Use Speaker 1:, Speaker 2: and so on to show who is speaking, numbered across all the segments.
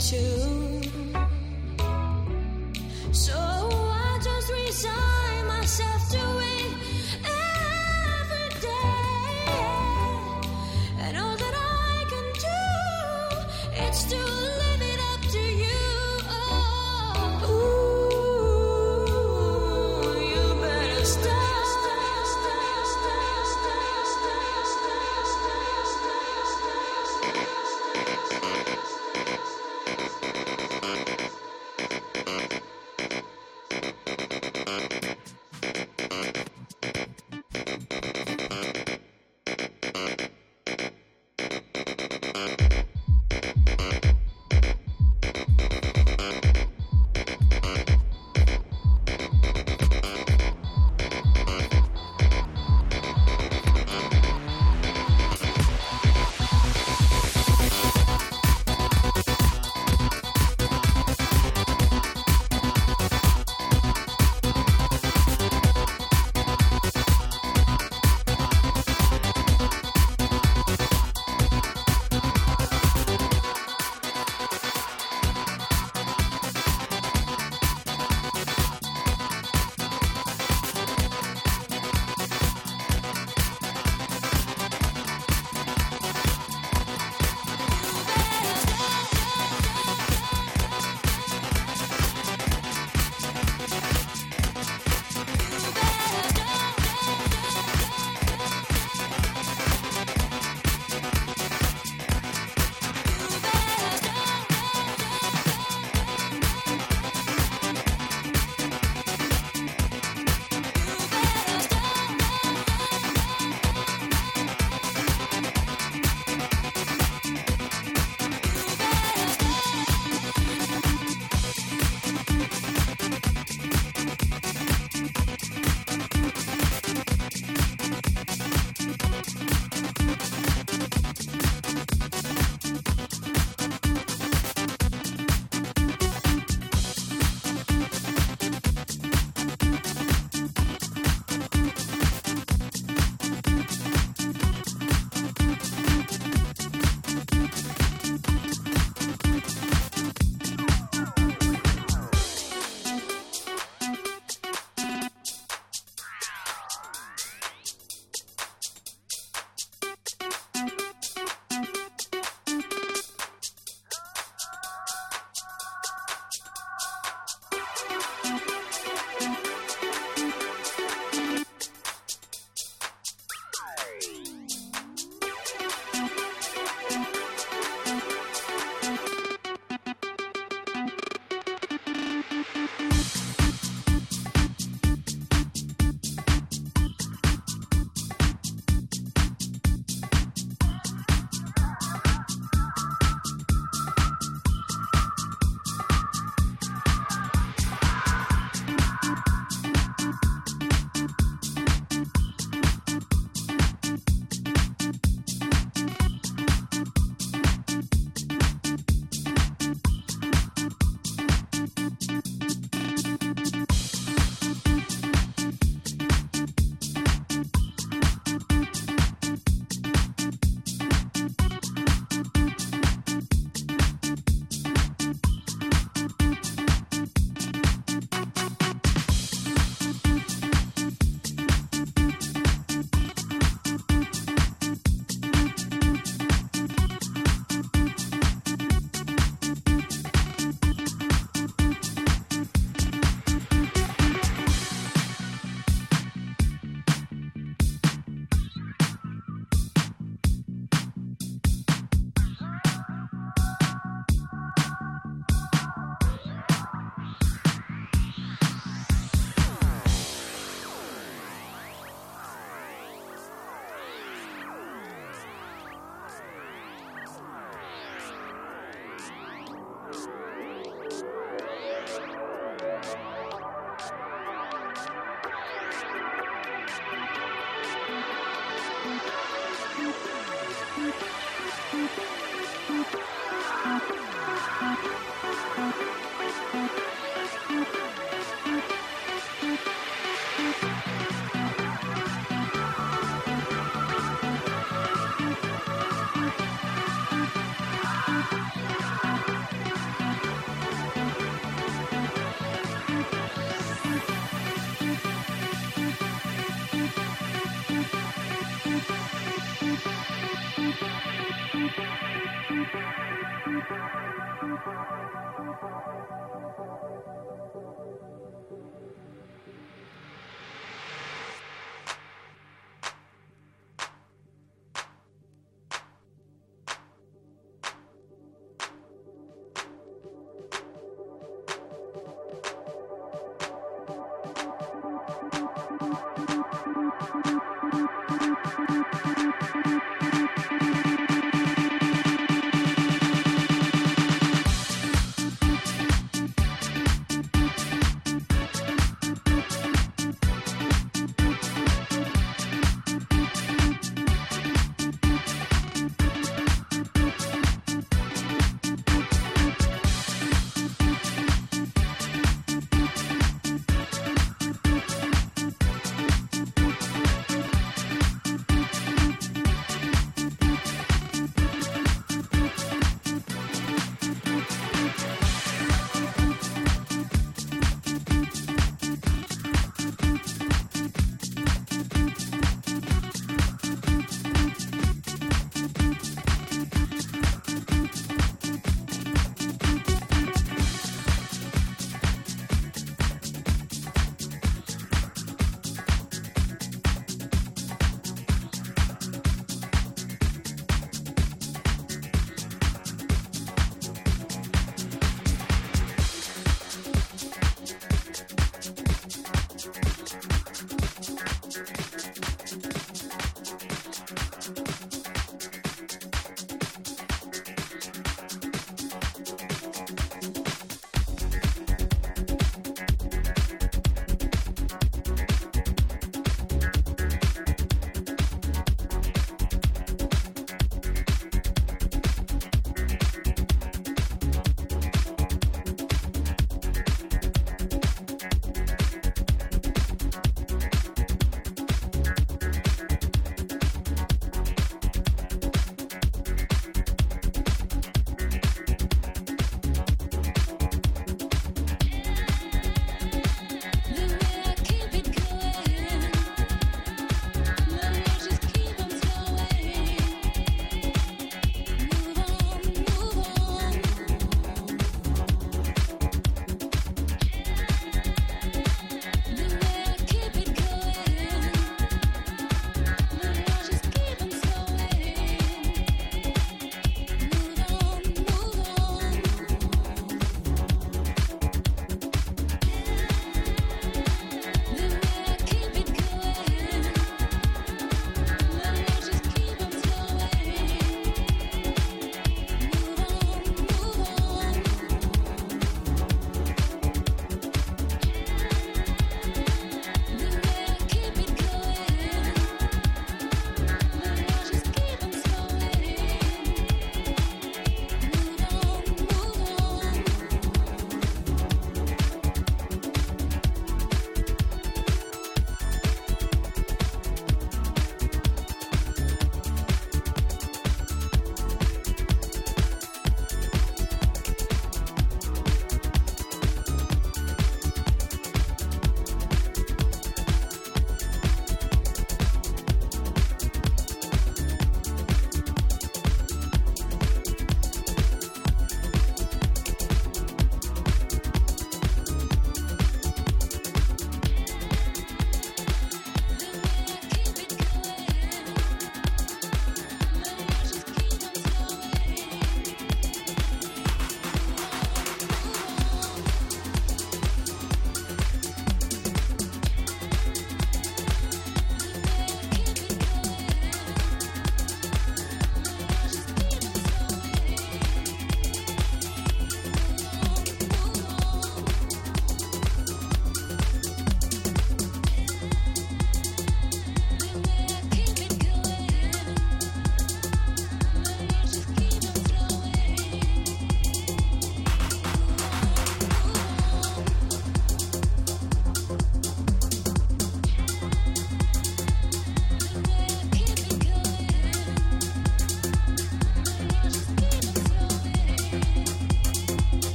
Speaker 1: So I just resign myself to it every day. And all that I can do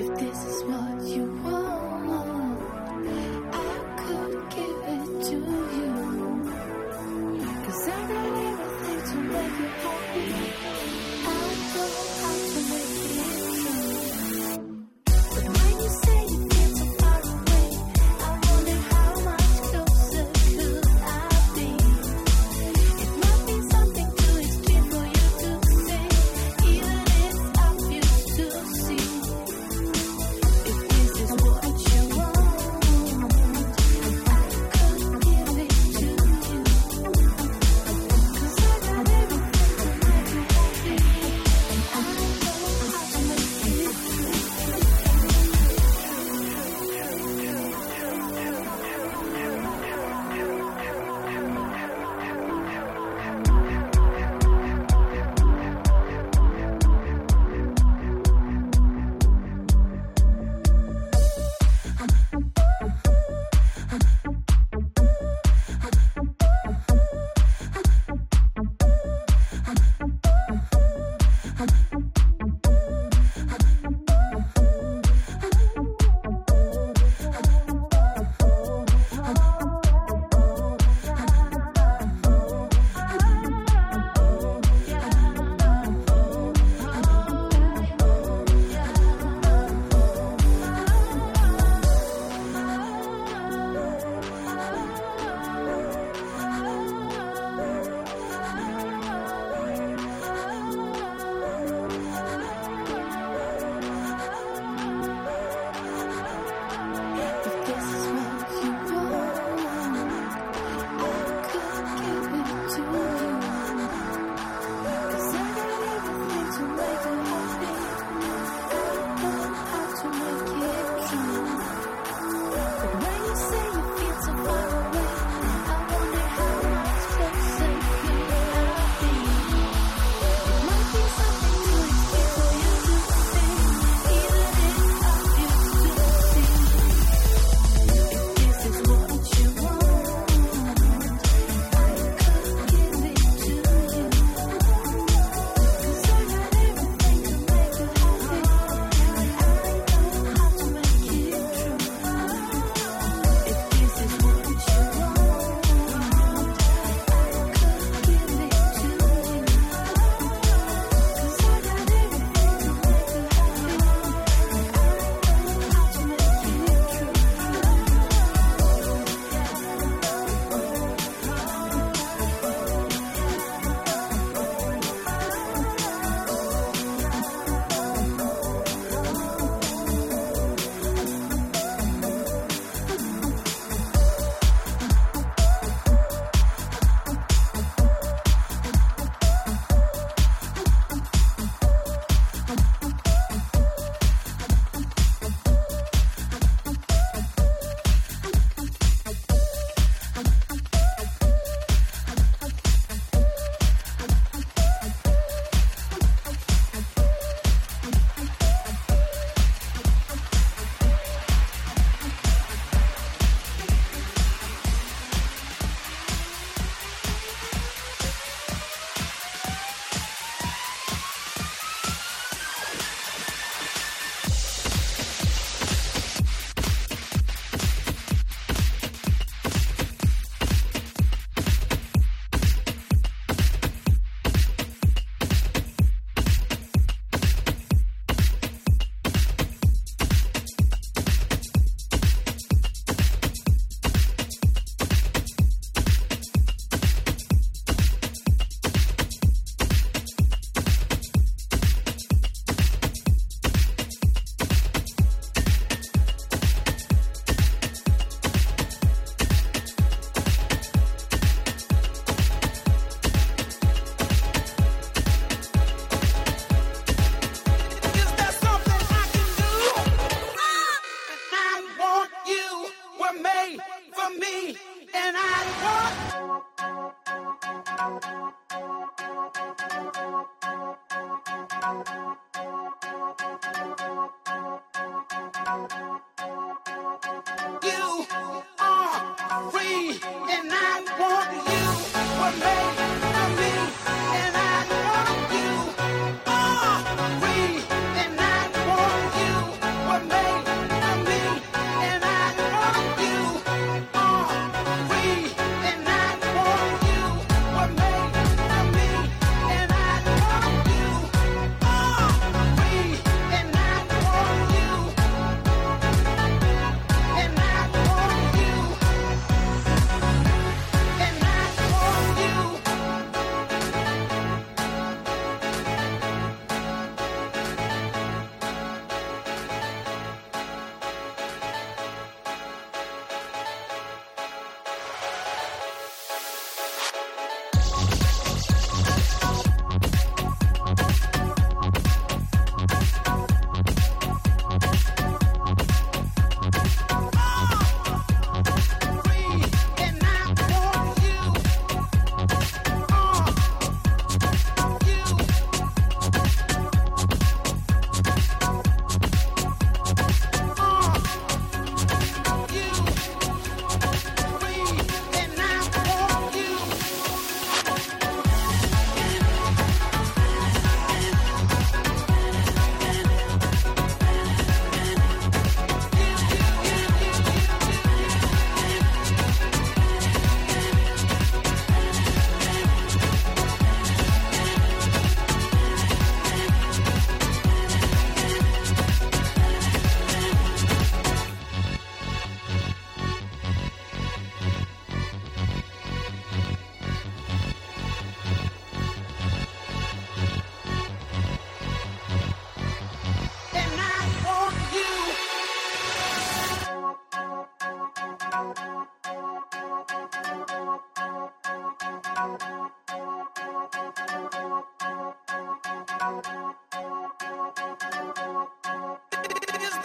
Speaker 1: If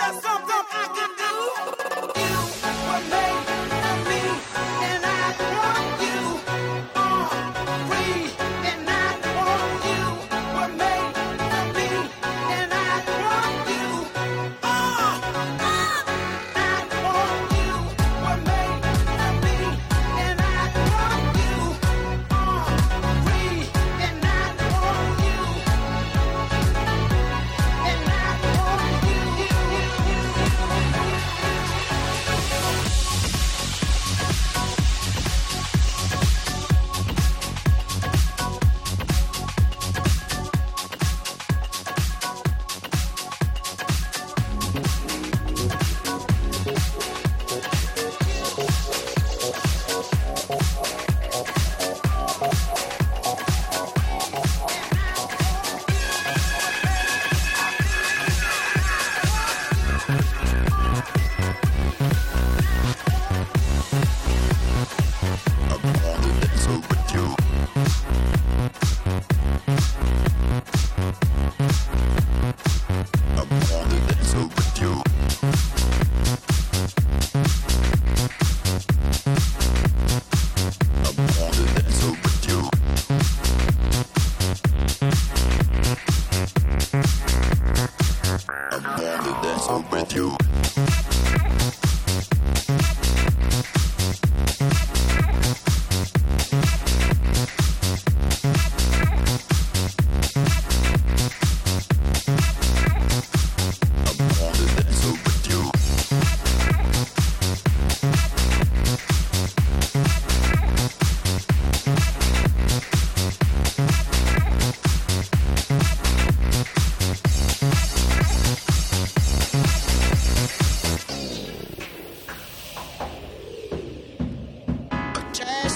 Speaker 2: that's something.
Speaker 3: Chestnut.